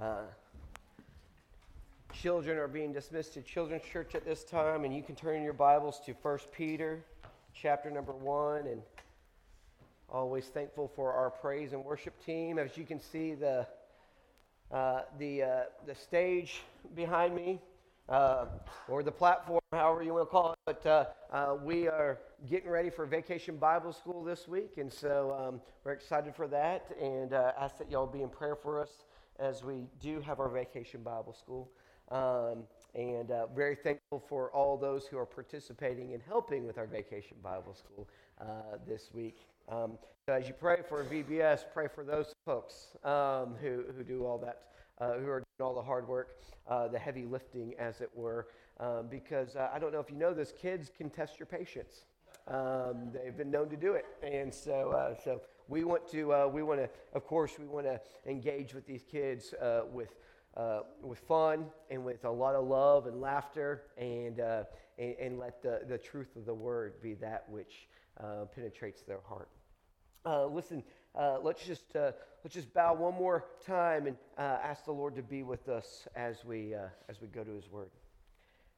Uh, children are being dismissed to Children's Church at this time, and you can turn your Bibles to 1 Peter chapter number 1. And always thankful for our praise and worship team. As you can see, the, uh, the, uh, the stage behind me, uh, or the platform, however you want to call it, but uh, uh, we are getting ready for Vacation Bible School this week, and so um, we're excited for that, and uh, ask that y'all be in prayer for us as we do have our Vacation Bible School. Um, and uh, very thankful for all those who are participating and helping with our Vacation Bible School uh, this week. Um, so as you pray for VBS, pray for those folks um, who, who do all that, uh, who are doing all the hard work, uh, the heavy lifting, as it were. Um, because uh, I don't know if you know this, kids can test your patience. Um, they've been known to do it, and so uh, so we want to uh, we want to of course we want to engage with these kids uh, with. Uh, with fun and with a lot of love and laughter, and, uh, and, and, let the, the truth of the word be that which uh, penetrates their heart. listen, let's, just, let's just bow one more time and ask the Lord to be with us as we, as we go to his word.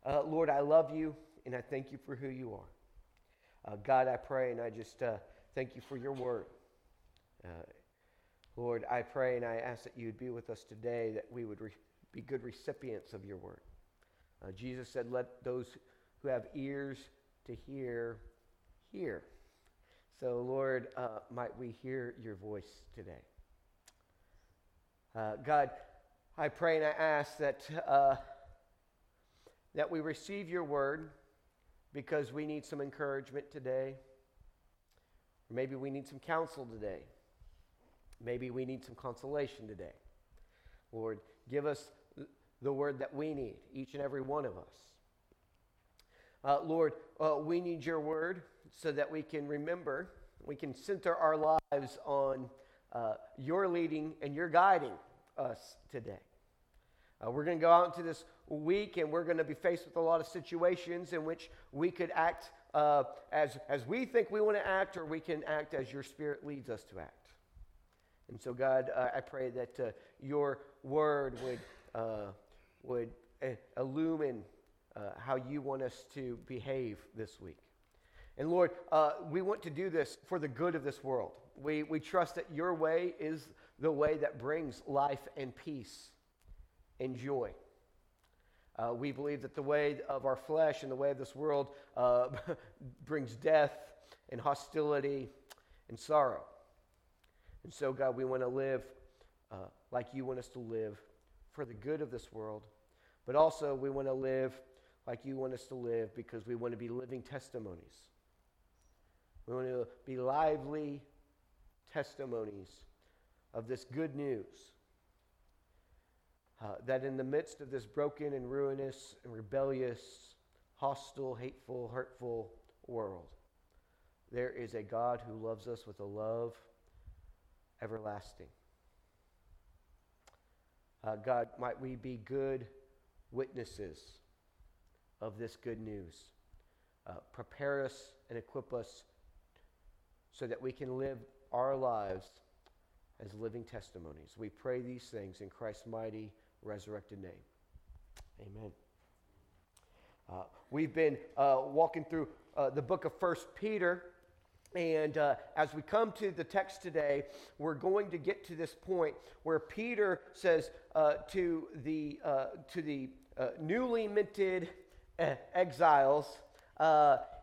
Lord, I love you, and I thank you for who you are. Uh, God, I pray and I just uh, thank you for your word. Uh, Lord, I pray and I ask that you would be with us today, that we would re- be good recipients of your word. Uh, Jesus said, Let those who have ears to hear, hear. So, Lord, uh, might we hear your voice today. Uh, God, I pray and I ask that, that we receive your word because we need some encouragement today. Or maybe we need some counsel today. Maybe we need some consolation today. Lord, give us the word that we need, each and every one of us. Uh, Lord, uh, we need your word so that we can remember, we can center our lives on uh, your leading and your guiding us today. Uh, we're going to go out into this week and we're going to be faced with a lot of situations in which we could act uh, as, as we think we want to act, or we can act as your Spirit leads us to act. And so, God, uh, I pray that uh, your word would, uh, would uh, illumine how you want us to behave this week. And Lord, we want to do this for the good of this world. We, we trust that your way is the way that brings life and peace and joy. Uh, we believe that the way of our flesh and the way of this world uh, brings death and hostility and sorrow. And so, God, we want to live uh, like you want us to live for the good of this world, but also we want to live like you want us to live because we want to be living testimonies. We want to be lively testimonies of this good news uh, that in the midst of this broken and ruinous and rebellious, hostile, hateful, hurtful world, there is a God who loves us with a love everlasting. Uh, God, might we be good witnesses of this good news. Uh, prepare us and equip us so that we can live our lives as living testimonies. We pray these things in Christ's mighty resurrected name. Amen. Uh, we've been uh, walking through uh, the book of First Peter. And uh, as we come to the text today, we're going to get to this point where Peter says uh, to the, uh, to the newly minted exiles,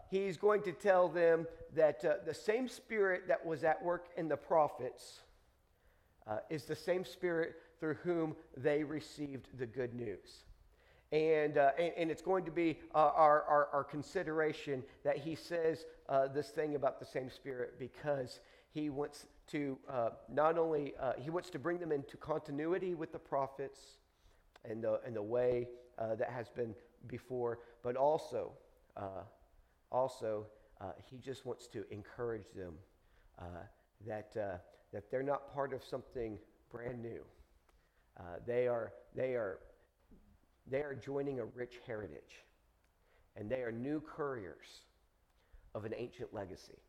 he's going to tell them that the same spirit that was at work in the prophets is the same spirit through whom they received the good news. And, uh, and, and, it's going to be uh, our, our, our, consideration that he says uh, this thing about the same spirit because he wants to uh, not only uh, he wants to bring them into continuity with the prophets and the, and the way uh, that has been before but also also he just wants to encourage them that, that they're not part of something brand new. They, are, they, are, they are joining a rich heritage, and they are new couriers of an ancient legacy.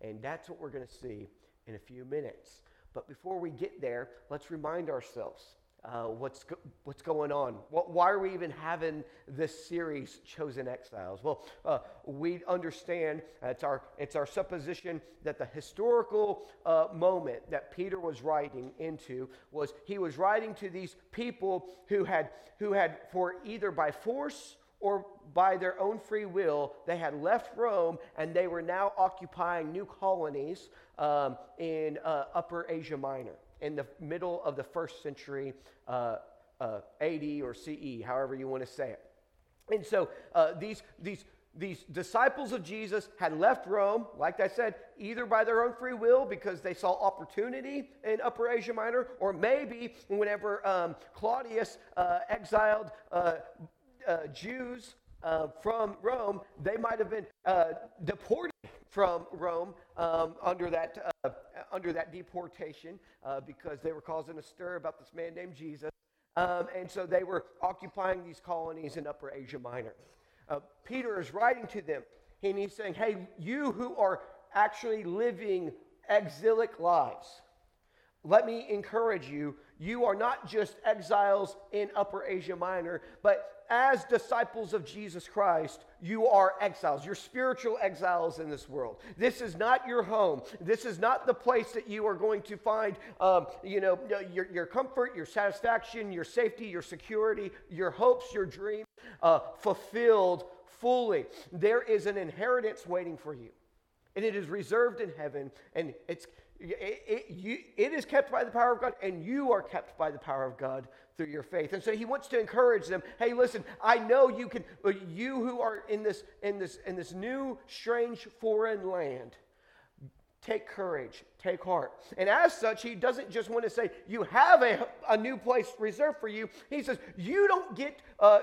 And that's what we're going to see in a few minutes. But before we get there, let's remind ourselves uh, what's, go- what's going on? What, why are we even having this series, Chosen Exiles? Well, uh, we understand it's our, it's our supposition that the historical uh, moment that Peter was writing into was he was writing to these people who had, who had, for either by force or by their own free will, they had left Rome and they were now occupying new colonies um, in uh, Upper Asia Minor in the middle of the first century uh, uh, AD or CE, however you want to say it. And so uh, these, these, these disciples of Jesus had left Rome, like I said, either by their own free will because they saw opportunity in Upper Asia Minor, or maybe whenever um, Claudius uh, exiled uh, uh, Jews uh, from Rome, they might have been uh, deported from Rome um, under, that, uh, under that deportation uh, because they were causing a stir about this man named Jesus. Um, and so they were occupying these colonies in Upper Asia Minor. Uh, Peter is writing to them, and he's saying, Hey, you who are actually living exilic lives, let me encourage you. You are not just exiles in Upper Asia Minor, but as disciples of Jesus Christ, you are exiles. You're spiritual exiles in this world. This is not your home. This is not the place that you are going to find, um, you know, your, your comfort, your satisfaction, your safety, your security, your hopes, your dreams uh, fulfilled fully. There is an inheritance waiting for you, and it is reserved in heaven, and it's it, it, you, it is kept by the power of God, and you are kept by the power of God through your faith. And so he wants to encourage them. Hey, listen, I know you can. You who are in this in this in this new, strange, foreign land, take courage, take heart. And as such, he doesn't just want to say you have a, a new place reserved for you. He says you don't get. Uh,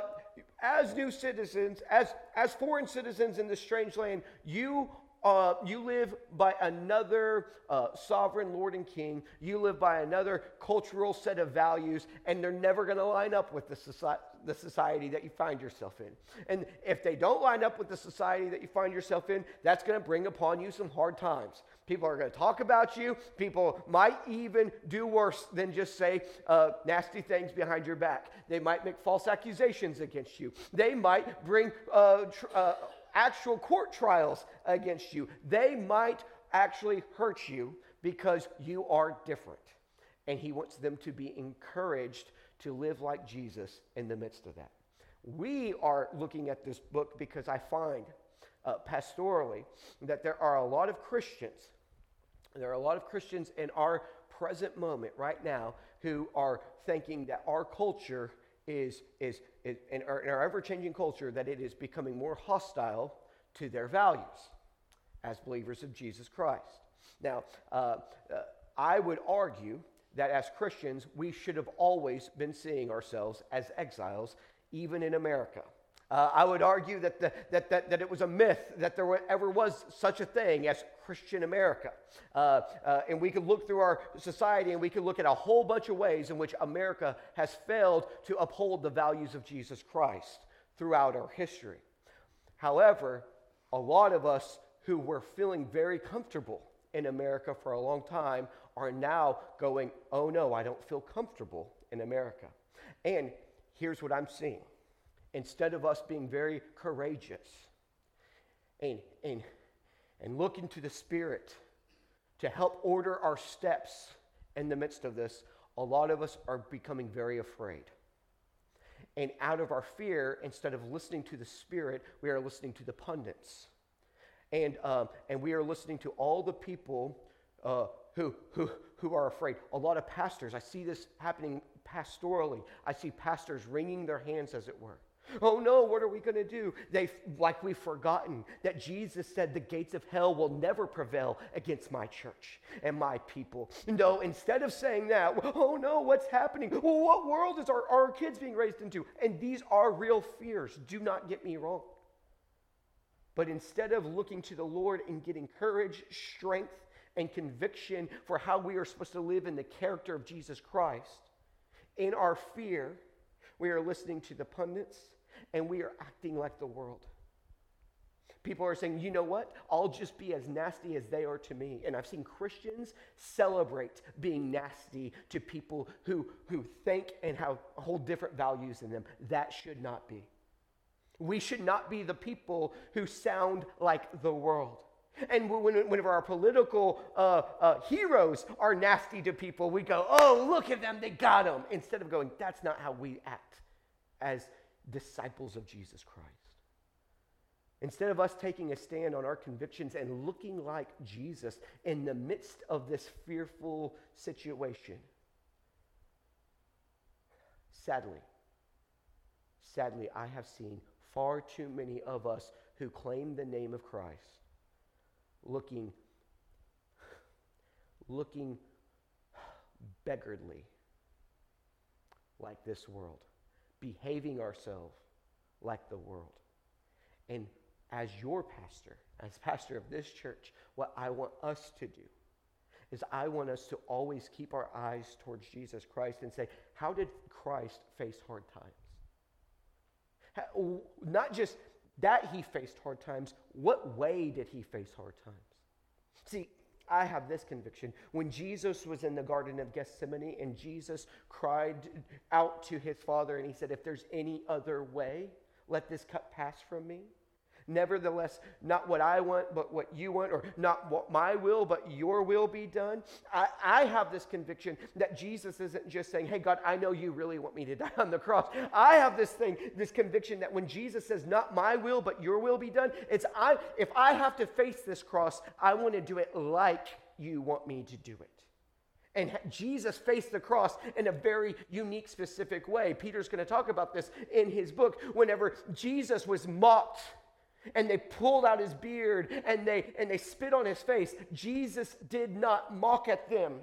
as new citizens, as, as foreign citizens in this strange land, you uh, you live by another uh, sovereign Lord and King. You live by another cultural set of values, and they're never going to line up with the, soci- the society that you find yourself in. And if they don't line up with the society that you find yourself in, that's going to bring upon you some hard times. People are going to talk about you. People might even do worse than just say uh, nasty things behind your back. They might make false accusations against you. They might bring uh, tr- uh, actual court trials against you. They might actually hurt you because you are different. And he wants them to be encouraged to live like Jesus in the midst of that. We are looking at this book because I find uh, pastorally that there are a lot of Christians, there are a lot of Christians in our present moment right now who are thinking that our culture is, is, is in our, in our ever changing culture, that it is becoming more hostile to their values as believers of Jesus Christ. Now, uh, uh, I would argue that as Christians, we should have always been seeing ourselves as exiles, even in America. Uh, I would argue that, the, that, that, that it was a myth that there were, ever was such a thing as Christian America. Uh, uh, and we could look through our society and we could look at a whole bunch of ways in which America has failed to uphold the values of Jesus Christ throughout our history. However, a lot of us who were feeling very comfortable in America for a long time are now going, oh no, I don't feel comfortable in America. And here's what I'm seeing instead of us being very courageous and, and, and looking to the Spirit to help order our steps in the midst of this, a lot of us are becoming very afraid. And out of our fear, instead of listening to the Spirit, we are listening to the pundits. And, um, and we are listening to all the people uh, who, who, who are afraid. A lot of pastors, I see this happening pastorally. I see pastors wringing their hands, as it were. Oh no, what are we going to do? They like we've forgotten that Jesus said the gates of hell will never prevail against my church and my people. No, instead of saying that, oh no, what's happening? Well, what world is our, our kids being raised into? And these are real fears. Do not get me wrong. But instead of looking to the Lord and getting courage, strength, and conviction for how we are supposed to live in the character of Jesus Christ, in our fear, we are listening to the pundits and we are acting like the world. People are saying, you know what? I'll just be as nasty as they are to me. And I've seen Christians celebrate being nasty to people who, who think and have hold different values in them. That should not be. We should not be the people who sound like the world. And whenever our political uh, uh, heroes are nasty to people, we go, oh, look at them, they got them. Instead of going, that's not how we act as disciples of Jesus Christ. Instead of us taking a stand on our convictions and looking like Jesus in the midst of this fearful situation, sadly, sadly, I have seen far too many of us who claim the name of Christ looking looking beggarly like this world, behaving ourselves like the world. And as your pastor, as pastor of this church, what I want us to do is I want us to always keep our eyes towards Jesus Christ and say, how did Christ face hard times? Not just that he faced hard times, what way did he face hard times? See, I have this conviction. When Jesus was in the Garden of Gethsemane and Jesus cried out to his Father and he said, If there's any other way, let this cup pass from me. Nevertheless, not what I want, but what you want, or not what my will, but your will be done. I, I have this conviction that Jesus isn't just saying, Hey, God, I know you really want me to die on the cross. I have this thing, this conviction that when Jesus says, Not my will, but your will be done, it's I, if I have to face this cross, I want to do it like you want me to do it. And Jesus faced the cross in a very unique, specific way. Peter's going to talk about this in his book. Whenever Jesus was mocked and they pulled out his beard and they and they spit on his face. Jesus did not mock at them.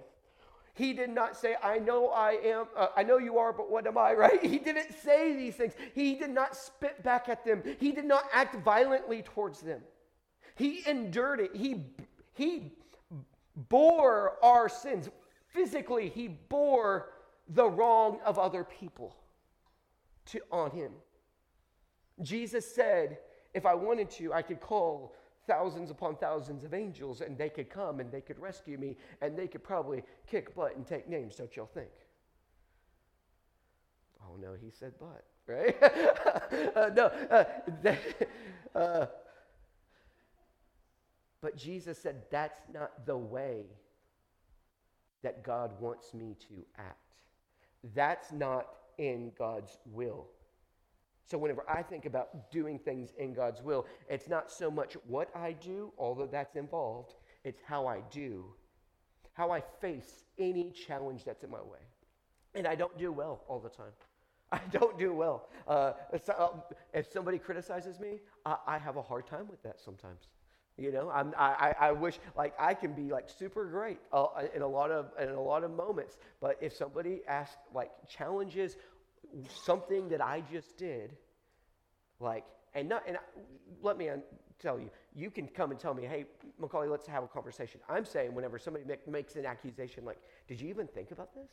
He did not say i know i am uh, i know you are but what am i right? He didn't say these things. He did not spit back at them. He did not act violently towards them. He endured it. He he bore our sins. Physically he bore the wrong of other people to on him. Jesus said if I wanted to, I could call thousands upon thousands of angels and they could come and they could rescue me and they could probably kick butt and take names, don't y'all think? Oh no, he said butt, right? uh, no, uh, uh, but Jesus said that's not the way that God wants me to act. That's not in God's will. So, whenever I think about doing things in God's will, it's not so much what I do, although that's involved, it's how I do, how I face any challenge that's in my way. And I don't do well all the time. I don't do well. Uh, if somebody criticizes me, I, I, have a hard time with that sometimes. You know, I'm, I, I wish like I can be like super great uh, in a lot of in a lot of moments. But if somebody asks like challenges something that I just did, like, and not, and let me tell you, you can come and tell me, hey, Macaulay, let's have a conversation. I'm saying whenever somebody make, makes an accusation, like, did you even think about this?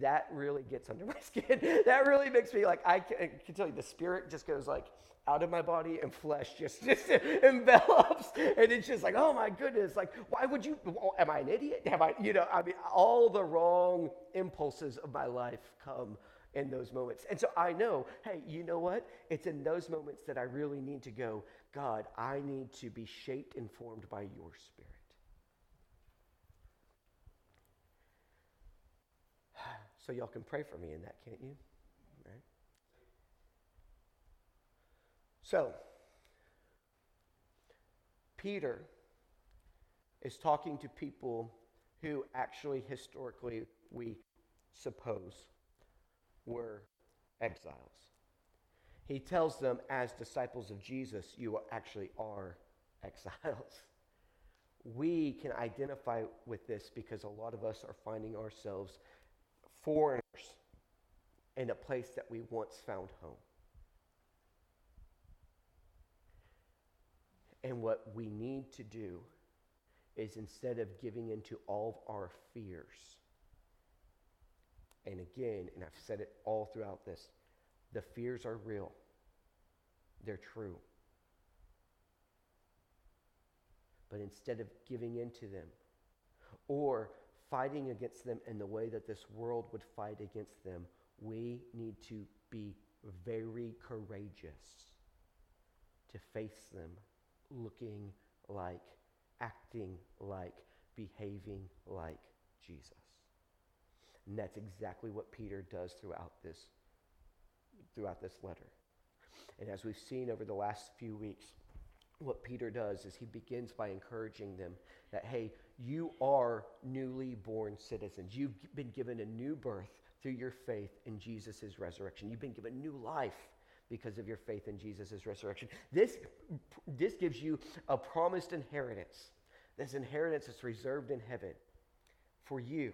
That really gets under my skin. that really makes me like, I can, I can, tell you, the spirit just goes like out of my body and flesh just, just envelops. And it's just like, oh my goodness, like, why would you, am I an idiot? Have I, you know, I mean, all the wrong impulses of my life come in those moments. And so I know, hey, you know what? It's in those moments that I really need to go, God, I need to be shaped and formed by your spirit. So y'all can pray for me in that, can't you? Right? So, Peter is talking to people who actually historically we suppose were exiles. He tells them, as disciples of Jesus, you actually are exiles. We can identify with this because a lot of us are finding ourselves foreigners in a place that we once found home. And what we need to do is instead of giving into all of our fears, and again, and I've said it all throughout this the fears are real, they're true. But instead of giving in to them or fighting against them in the way that this world would fight against them, we need to be very courageous to face them looking like, acting like, behaving like Jesus. And that's exactly what Peter does throughout this, throughout this letter. And as we've seen over the last few weeks, what Peter does is he begins by encouraging them that, hey, you are newly born citizens. You've been given a new birth through your faith in Jesus' resurrection. You've been given new life because of your faith in Jesus' resurrection. This, this gives you a promised inheritance. This inheritance is reserved in heaven for you,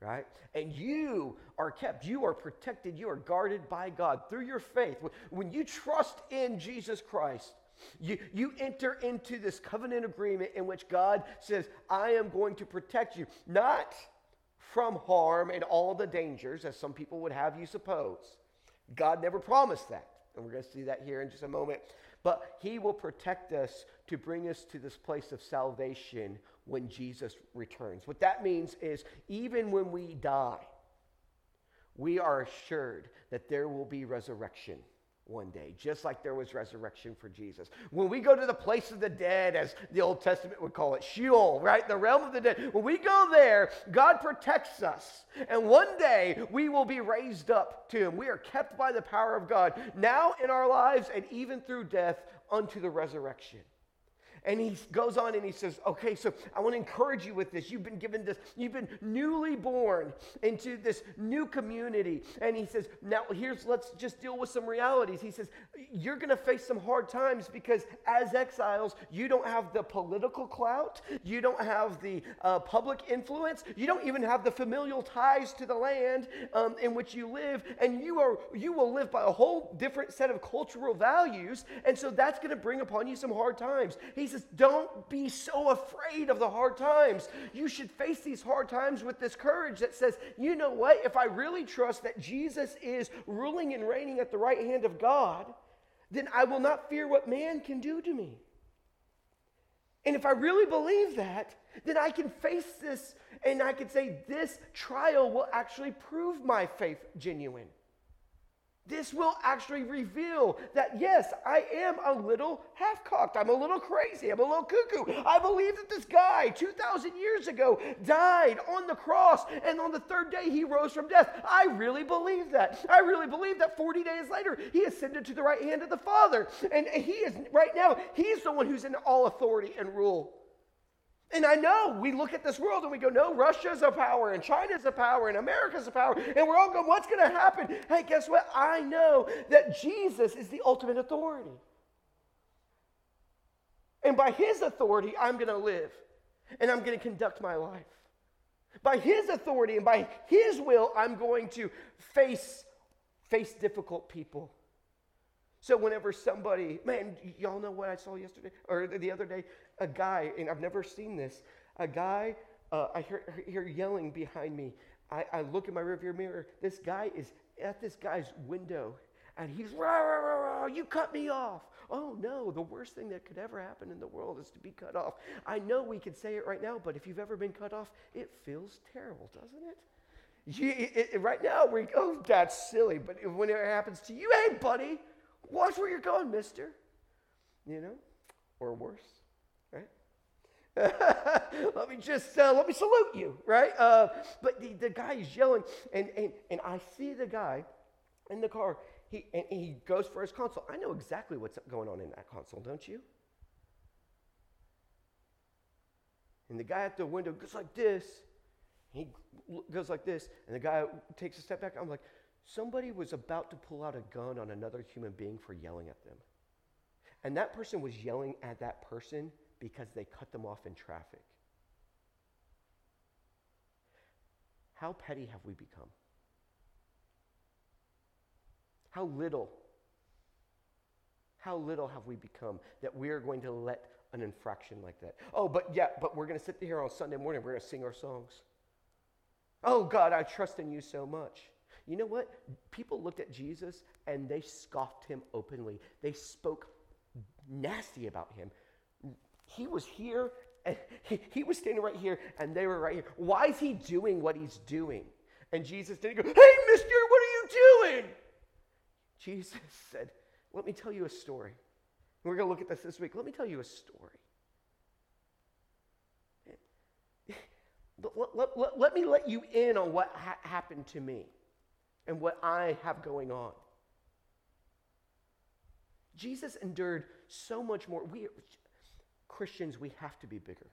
right? And you are kept, you are protected, you are guarded by God through your faith. When you trust in Jesus Christ, you, you enter into this covenant agreement in which God says, I am going to protect you, not from harm and all the dangers, as some people would have you suppose. God never promised that. And we're going to see that here in just a moment. But He will protect us to bring us to this place of salvation when Jesus returns. What that means is, even when we die, we are assured that there will be resurrection one day, just like there was resurrection for Jesus. When we go to the place of the dead, as the Old Testament would call it, Sheol, right? The realm of the dead. When we go there, God protects us. And one day we will be raised up to Him. We are kept by the power of God now in our lives and even through death unto the resurrection. And he goes on and he says, Okay, so I want to encourage you with this. You've been given this, you've been newly born into this new community. And he says, Now here's, let's just deal with some realities. He says, You're going to face some hard times because as exiles, you don't have the political clout, you don't have the uh, public influence, you don't even have the familial ties to the land um, in which you live. And you, are, you will live by a whole different set of cultural values. And so that's going to bring upon you some hard times. He says, says, Don't be so afraid of the hard times. You should face these hard times with this courage that says, You know what? If I really trust that Jesus is ruling and reigning at the right hand of God, then I will not fear what man can do to me. And if I really believe that, then I can face this and I can say, This trial will actually prove my faith genuine. This will actually reveal that, yes, I am a little half cocked. I'm a little crazy. I'm a little cuckoo. I believe that this guy 2,000 years ago died on the cross and on the third day he rose from death. I really believe that. I really believe that 40 days later he ascended to the right hand of the Father. And he is, right now, he's the one who's in all authority and rule. And I know we look at this world and we go, no, Russia's a power and China's a power and America's a power. And we're all going, what's going to happen? Hey, guess what? I know that Jesus is the ultimate authority. And by his authority, I'm going to live and I'm going to conduct my life. By his authority and by his will, I'm going to face, face difficult people. So whenever somebody, man, y'all know what I saw yesterday or the other day? A guy, and I've never seen this, a guy, uh, I hear, hear yelling behind me. I, I look in my rearview mirror. This guy is at this guy's window, and he's, rah, rah, rah, rah, you cut me off. Oh no, the worst thing that could ever happen in the world is to be cut off. I know we could say it right now, but if you've ever been cut off, it feels terrible, doesn't it? You, it, it right now, we oh, that's silly, but when it happens to you, hey, buddy, Watch where you're going, mister. You know, or worse, right? let me just uh, let me salute you, right? Uh, but the, the guy is yelling, and, and and I see the guy in the car. He and he goes for his console. I know exactly what's going on in that console, don't you? And the guy at the window goes like this. He goes like this, and the guy takes a step back. I'm like, Somebody was about to pull out a gun on another human being for yelling at them. And that person was yelling at that person because they cut them off in traffic. How petty have we become? How little, how little have we become that we are going to let an infraction like that? Oh, but yeah, but we're going to sit here on Sunday morning, we're going to sing our songs. Oh, God, I trust in you so much. You know what? People looked at Jesus and they scoffed him openly. They spoke nasty about him. He was here, and he, he was standing right here, and they were right here. Why is he doing what he's doing? And Jesus didn't go, Hey, mister, what are you doing? Jesus said, Let me tell you a story. We're going to look at this this week. Let me tell you a story. Let, let, let, let me let you in on what ha- happened to me and what I have going on. Jesus endured so much more. We Christians, we have to be bigger.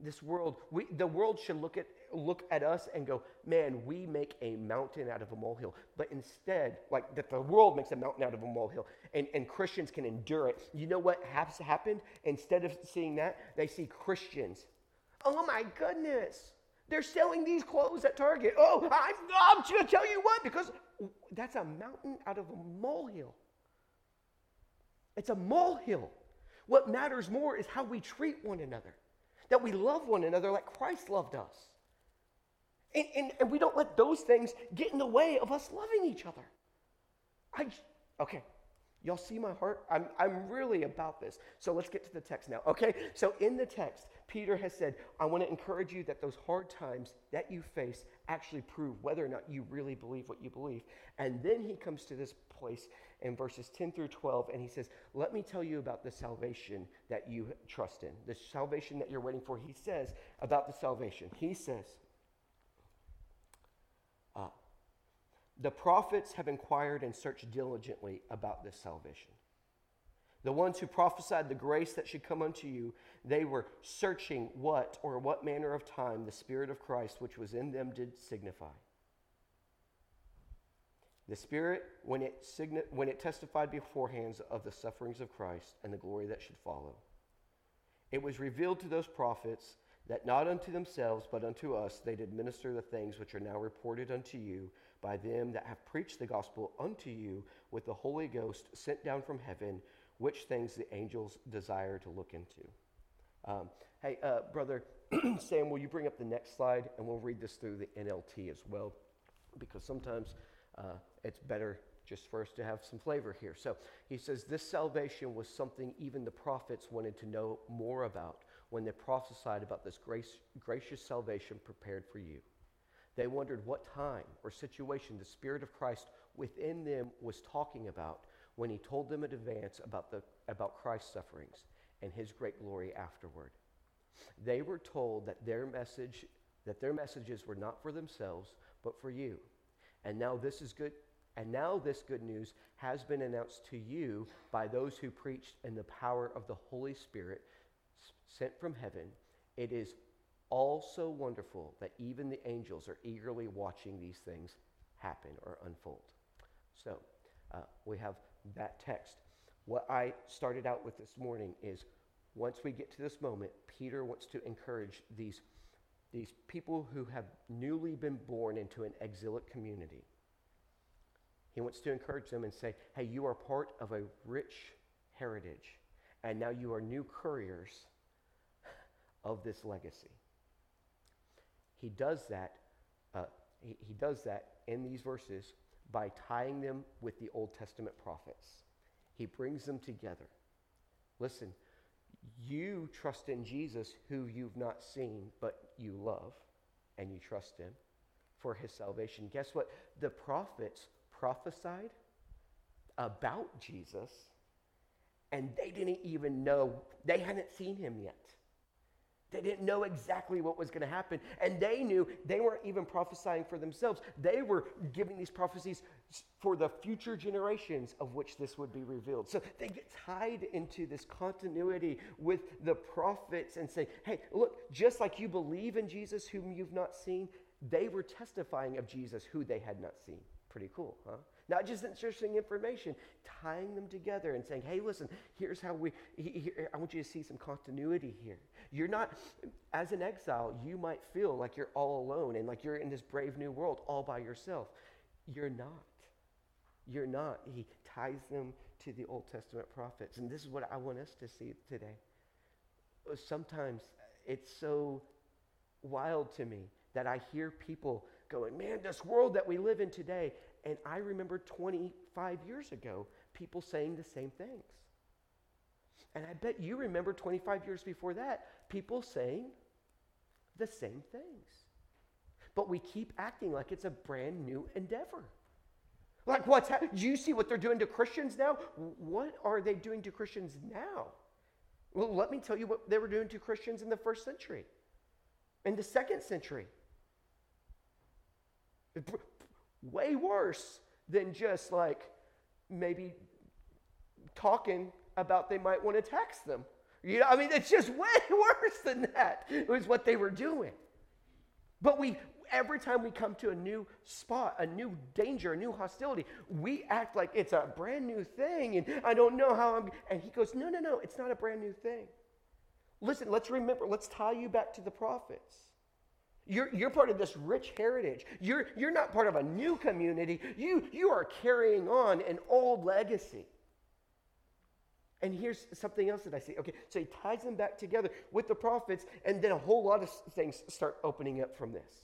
This world, we, the world should look at, look at us and go, man, we make a mountain out of a molehill. But instead, like that the world makes a mountain out of a molehill and, and Christians can endure it. You know what has happened? Instead of seeing that, they see Christians. Oh my goodness, they're selling these clothes at Target. Oh, I'm, I'm going to tell you what, because that's a mountain out of a molehill. It's a molehill. What matters more is how we treat one another, that we love one another like Christ loved us. And, and, and we don't let those things get in the way of us loving each other. I, okay, y'all see my heart? I'm, I'm really about this. So let's get to the text now, okay? So in the text, Peter has said, I want to encourage you that those hard times that you face actually prove whether or not you really believe what you believe. And then he comes to this place in verses 10 through 12, and he says, Let me tell you about the salvation that you trust in, the salvation that you're waiting for. He says about the salvation, he says, The prophets have inquired and searched diligently about this salvation. The ones who prophesied the grace that should come unto you, they were searching what or what manner of time the Spirit of Christ which was in them did signify. The Spirit, when it, signi- when it testified beforehand of the sufferings of Christ and the glory that should follow, it was revealed to those prophets that not unto themselves, but unto us, they did minister the things which are now reported unto you by them that have preached the gospel unto you with the Holy Ghost sent down from heaven, which things the angels desire to look into. Um, hey, uh, brother Sam, will you bring up the next slide and we'll read this through the NLT as well? Because sometimes uh, it's better just for us to have some flavor here. So he says, This salvation was something even the prophets wanted to know more about when they prophesied about this grace, gracious salvation prepared for you. They wondered what time or situation the Spirit of Christ within them was talking about when he told them in advance about, the, about Christ's sufferings and his great glory afterward. They were told that their message that their messages were not for themselves but for you and now this is good. And now this good news has been announced to you by those who preached in the power of the Holy Spirit sent from heaven. It is also wonderful that even the angels are eagerly watching these things happen or unfold. So uh, we have that text. What I started out with this morning is once we get to this moment, Peter wants to encourage these these people who have newly been born into an exilic community. He wants to encourage them and say, hey, you are part of a rich heritage, and now you are new couriers of this legacy. He does that. Uh, he, he does that in these verses by tying them with the Old Testament prophets. He brings them together. Listen, you trust in Jesus, who you've not seen, but you love, and you trust him for his salvation. Guess what? The prophets prophesied about Jesus, and they didn't even know, they hadn't seen him yet. They didn't know exactly what was going to happen. And they knew they weren't even prophesying for themselves. They were giving these prophecies for the future generations of which this would be revealed. So they get tied into this continuity with the prophets and say, hey, look, just like you believe in Jesus whom you've not seen, they were testifying of Jesus who they had not seen. Pretty cool, huh? Not just interesting information, tying them together and saying, hey, listen, here's how we, here, I want you to see some continuity here. You're not, as an exile, you might feel like you're all alone and like you're in this brave new world all by yourself. You're not. You're not. He ties them to the Old Testament prophets. And this is what I want us to see today. Sometimes it's so wild to me that I hear people going, man, this world that we live in today, and I remember 25 years ago people saying the same things. And I bet you remember 25 years before that, people saying the same things. But we keep acting like it's a brand new endeavor. Like, what's happening? Do you see what they're doing to Christians now? What are they doing to Christians now? Well, let me tell you what they were doing to Christians in the first century, in the second century. Way worse than just like maybe talking about they might want to tax them. You know, I mean, it's just way worse than that. It was what they were doing. But we, every time we come to a new spot, a new danger, a new hostility, we act like it's a brand new thing. And I don't know how I'm. And he goes, No, no, no, it's not a brand new thing. Listen, let's remember, let's tie you back to the prophets. You're, you're part of this rich heritage. You're, you're not part of a new community. You, you are carrying on an old legacy. And here's something else that I see. Okay, so he ties them back together with the prophets, and then a whole lot of things start opening up from this.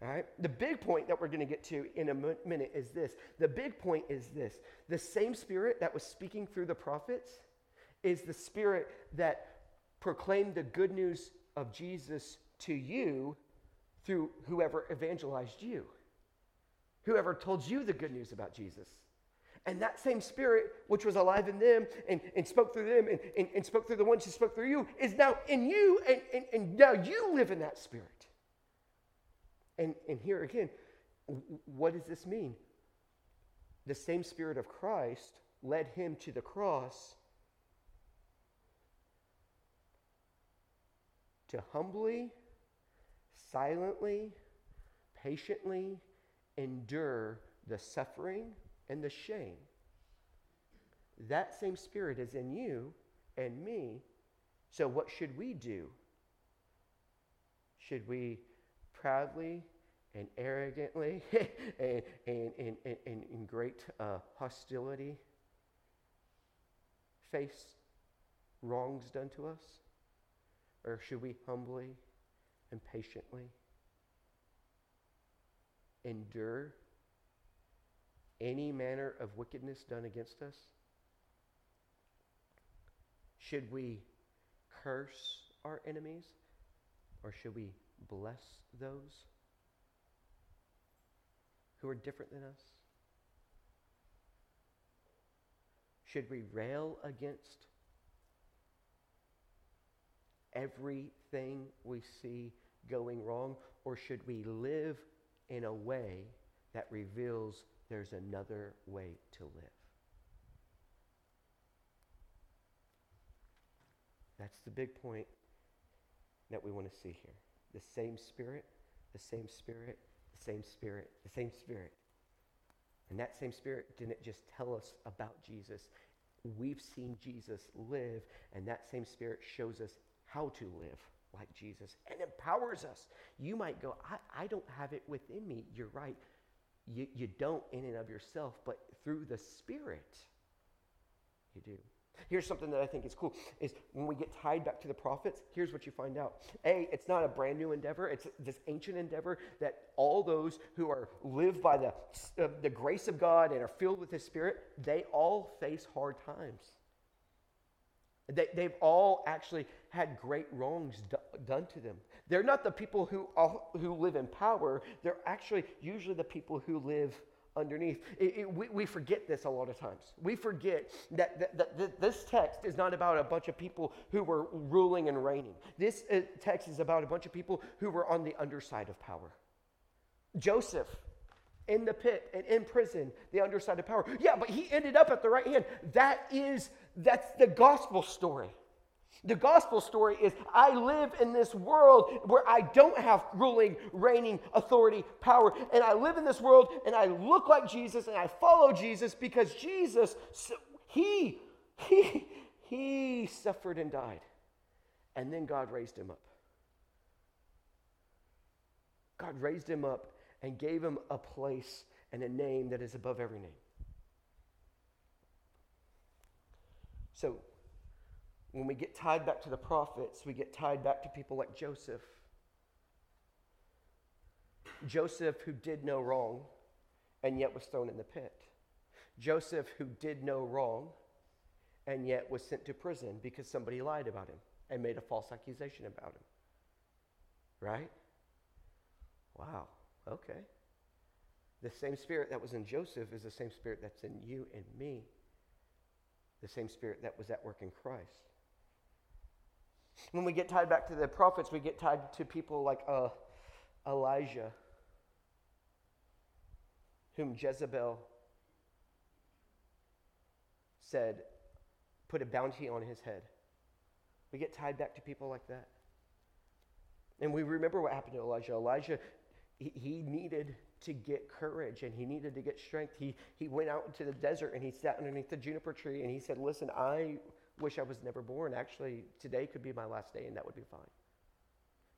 All right? The big point that we're going to get to in a minute is this. The big point is this. The same spirit that was speaking through the prophets is the spirit that proclaimed the good news of Jesus to you through whoever evangelized you, whoever told you the good news about Jesus. And that same spirit, which was alive in them and, and spoke through them and, and, and spoke through the ones who spoke through you, is now in you, and, and, and now you live in that spirit. And, and here again, what does this mean? The same spirit of Christ led him to the cross to humbly silently, patiently endure the suffering and the shame. That same spirit is in you and me. So, what should we do? Should we proudly and arrogantly and, and, and, and, in great uh, hostility face wrongs done to us? Or should we humbly and patiently endure any manner of wickedness done against us? Should we curse our enemies or should we bless those who are different than us? Should we rail against everything we see going wrong, or should we live in a way that reveals there's another way to live? That's the big point that we want to see here. The same spirit, the same spirit, the same spirit, the same spirit. And that same spirit didn't just tell us about Jesus. We've seen Jesus live, and that same spirit shows us how to live like Jesus and empowers us. You might go, I, I don't have it within me. You're right. You, you don't in and of yourself, but through the Spirit, you do. Here's something that I think is cool is when we get tied back to the prophets, here's what you find out. A, it's not a brand new endeavor. It's this ancient endeavor that all those who are live by the, uh, the grace of God and are filled with his spirit, they all face hard times. They, they've all actually had great wrongs do, done to them. They're not the people who, who live in power, they're actually usually the people who live underneath. It, it, we, we, forget this a lot of times. We forget that, that, that, that, this text is not about a bunch of people who were ruling and reigning. This uh, text is about a bunch of people who were on the underside of power. Joseph in the pit and in prison, the underside of power. Yeah, but he ended up at the right hand. That is, that's the gospel story. The gospel story is I live in this world where I don't have ruling, reigning, authority, power. And I live in this world and I look like Jesus and I follow Jesus because Jesus, he, he, he suffered and died. And then God raised him up. God raised him up and gave him a place and a name that is above every name. So, when we get tied back to the prophets, we get tied back to people like Joseph. Joseph, who did no wrong and yet was thrown in the pit. Joseph, who did no wrong and yet was sent to prison because somebody lied about him and made a false accusation about him. Right? Wow. Okay. The same spirit that was in Joseph is the same spirit that's in you and me. The same spirit that was at work in Christ. When we get tied back to the prophets, we get tied to people like uh, Elijah, whom Jezebel said, put a bounty on his head. We get tied back to people like that. And we remember what happened to Elijah. Elijah, he, he needed to get courage and he needed to get strength. He, he went out into the desert and he sat underneath the juniper tree and he said, Listen, I wish I was never born. Actually, today could be my last day and that would be fine.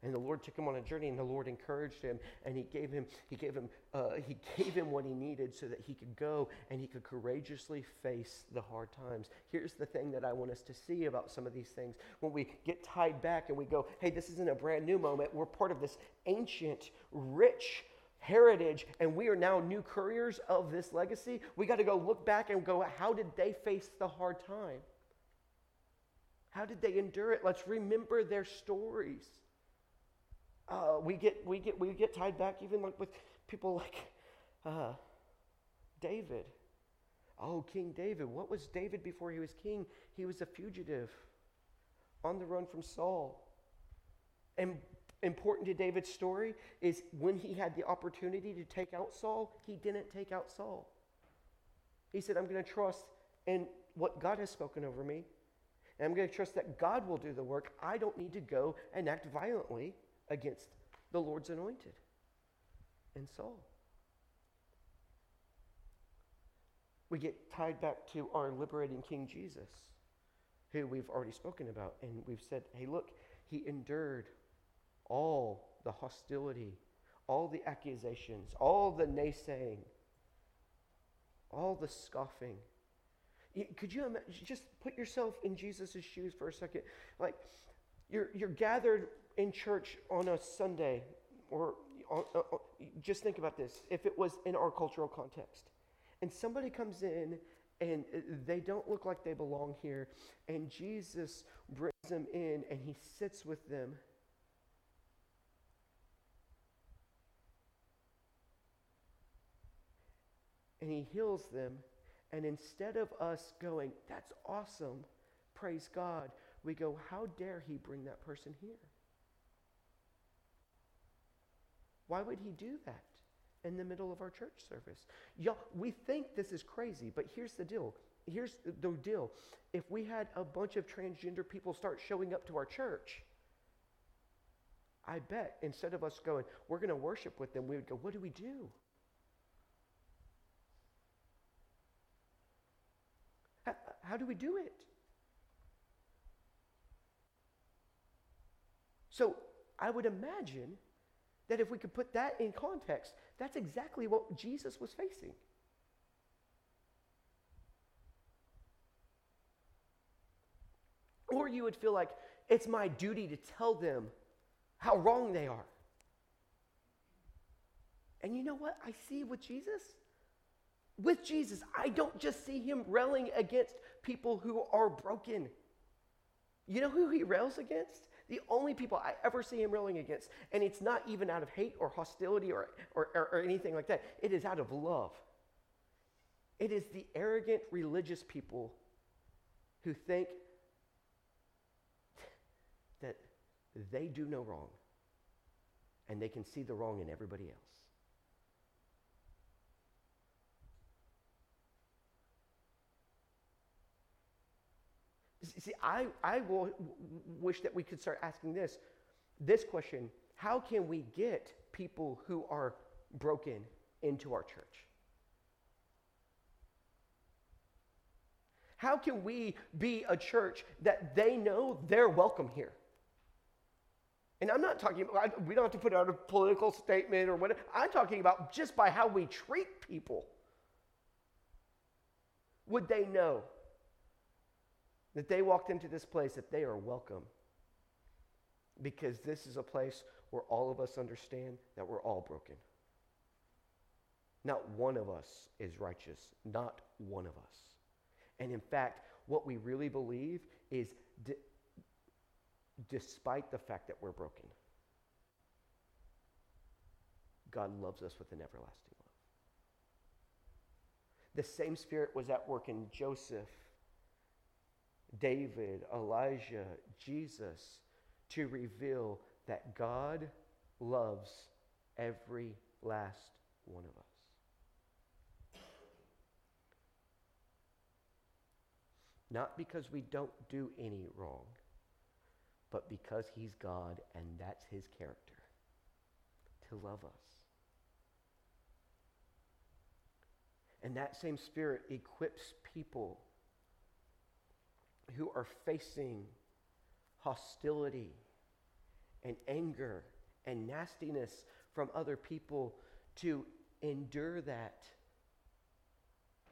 And the Lord took him on a journey, and the Lord encouraged him, and He gave him, He gave him, uh, He gave him what he needed so that he could go and he could courageously face the hard times. Here's the thing that I want us to see about some of these things. When we get tied back and we go, "Hey, this isn't a brand new moment. We're part of this ancient, rich." Heritage, and we are now new couriers of this legacy. We got to go look back and go, how did they face the hard time? How did they endure it? Let's remember their stories. Uh, we get we get we get tied back even like with people like uh, David. Oh, King David. What was David before he was king? He was a fugitive on the run from Saul. And important to David's story is when he had the opportunity to take out Saul, he didn't take out Saul. He said, I'm going to trust in what God has spoken over me. And I'm going to trust that God will do the work. I don't need to go and act violently against the Lord's anointed and Saul. We get tied back to our liberating King Jesus, who we've already spoken about. And we've said, hey, look, he endured all the hostility, all the accusations, all the naysaying, all the scoffing. Could you imagine, just put yourself in Jesus' shoes for a second? Like, you're, you're gathered in church on a Sunday, or uh, uh, just think about this if it was in our cultural context, and somebody comes in and they don't look like they belong here, and Jesus brings them in and he sits with them. And he heals them. And instead of us going, that's awesome, praise God, we go, how dare he bring that person here? Why would he do that in the middle of our church service? Y'all, we think this is crazy, but here's the deal. Here's the deal. If we had a bunch of transgender people start showing up to our church, I bet instead of us going, we're going to worship with them, we would go, what do we do? How, do we do it? So I would imagine that if we could put that in context, that's exactly what Jesus was facing. Or you would feel like it's my duty to tell them how wrong they are. And you know what I see with Jesus? With Jesus, I don't just see him railing against people who are broken. You know who he rails against? The only people I ever see him railing against, and it's not even out of hate or hostility or, or, or, or anything like that, it is out of love. It is the arrogant religious people who think that they do no wrong and they can see the wrong in everybody else. See, I, I will wish that we could start asking this, this question How can we get people who are broken into our church? How can we be a church that they know they're welcome here? And I'm not talking about, we don't have to put out a political statement or whatever. I'm talking about just by how we treat people. Would they know that they walked into this place that they are welcome because this is a place where all of us understand that we're all broken. Not one of us is righteous, not one of us. And in fact, what we really believe is d- despite the fact that we're broken, God loves us with an everlasting love. The same Spirit was at work in Joseph, David, Elijah, Jesus to reveal that God loves every last one of us. Not because we don't do any wrong, but because He's God and that's His character to love us. And that same Spirit equips people who are facing hostility and anger and nastiness from other people to endure that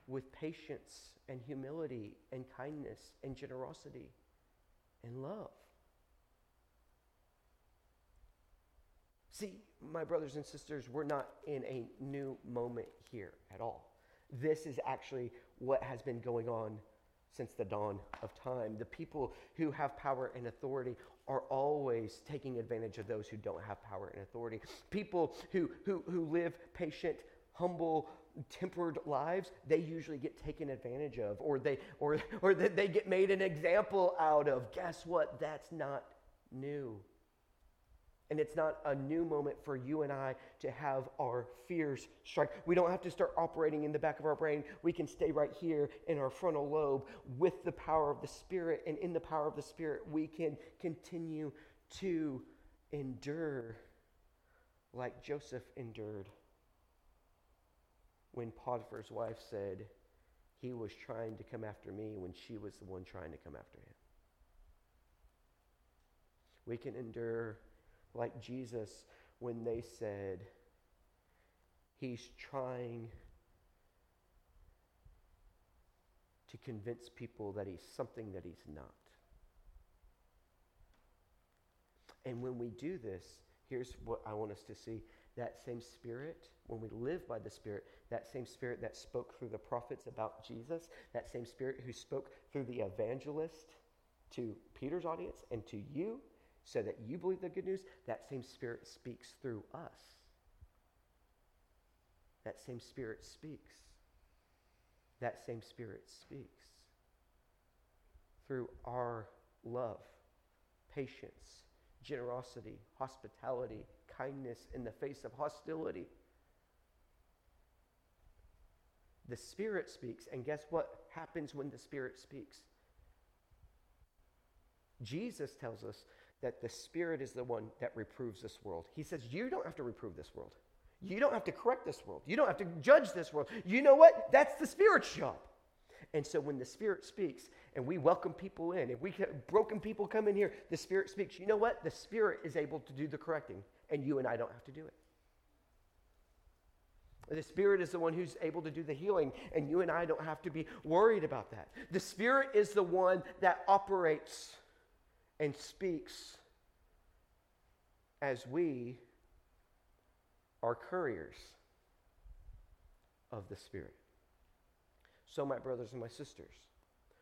with patience and humility and kindness and generosity and love. See, my brothers and sisters, we're not in a new moment here at all. This is actually what has been going on since the dawn of time. The people who have power and authority are always taking advantage of those who don't have power and authority. People who, who, who live patient, humble, tempered lives, they usually get taken advantage of or they, or, or they get made an example out of. Guess what? That's not new. And it's not a new moment for you and I to have our fears strike. We don't have to start operating in the back of our brain. We can stay right here in our frontal lobe with the power of the Spirit. And in the power of the Spirit, we can continue to endure like Joseph endured when Potiphar's wife said he was trying to come after me when she was the one trying to come after him. We can endure like Jesus when they said, He's trying to convince people that He's something that He's not. And when we do this, here's what I want us to see that same spirit, when we live by the spirit, that same spirit that spoke through the prophets about Jesus, that same spirit who spoke through the evangelist to Peter's audience and to you so that you believe the good news, that same Spirit speaks through us. That same Spirit speaks. That same Spirit speaks through our love, patience, generosity, hospitality, kindness in the face of hostility. The Spirit speaks, and guess what happens when the Spirit speaks? Jesus tells us that the Spirit is the one that reproves this world. He says, You don't have to reprove this world. You don't have to correct this world. You don't have to judge this world. You know what? That's the Spirit's job. And so when the Spirit speaks and we welcome people in, if we broken people come in here, the Spirit speaks. You know what? The Spirit is able to do the correcting, and you and I don't have to do it. The Spirit is the one who's able to do the healing, and you and I don't have to be worried about that. The Spirit is the one that operates and speaks as we are couriers of the Spirit. So, my brothers and my sisters,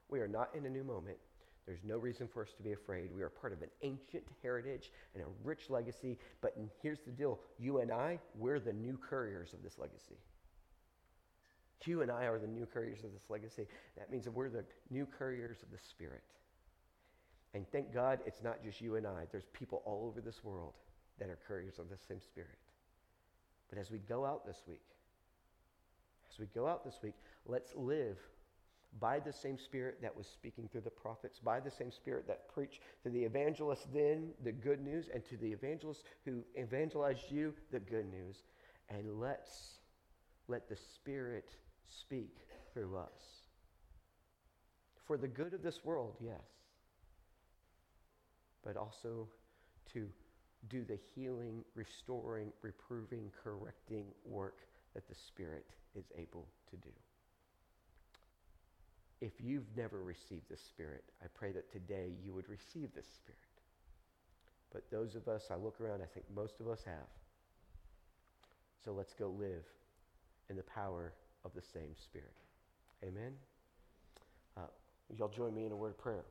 we are not in a new moment. There's no reason for us to be afraid. We are part of an ancient heritage and a rich legacy. But here's the deal you and I, we're the new couriers of this legacy. You and I are the new couriers of this legacy. That means that we're the new couriers of the Spirit. And thank God it's not just you and I. There's people all over this world that are couriers of the same spirit. But as we go out this week, as we go out this week, let's live by the same spirit that was speaking through the prophets, by the same spirit that preached to the evangelists then the good news, and to the evangelists who evangelized you the good news. And let's let the spirit speak through us. For the good of this world, yes but also to do the healing, restoring, reproving, correcting work that the Spirit is able to do. If you've never received the Spirit, I pray that today you would receive the Spirit. But those of us, I look around, I think most of us have. So let's go live in the power of the same Spirit. Amen? Uh, y'all join me in a word of prayer?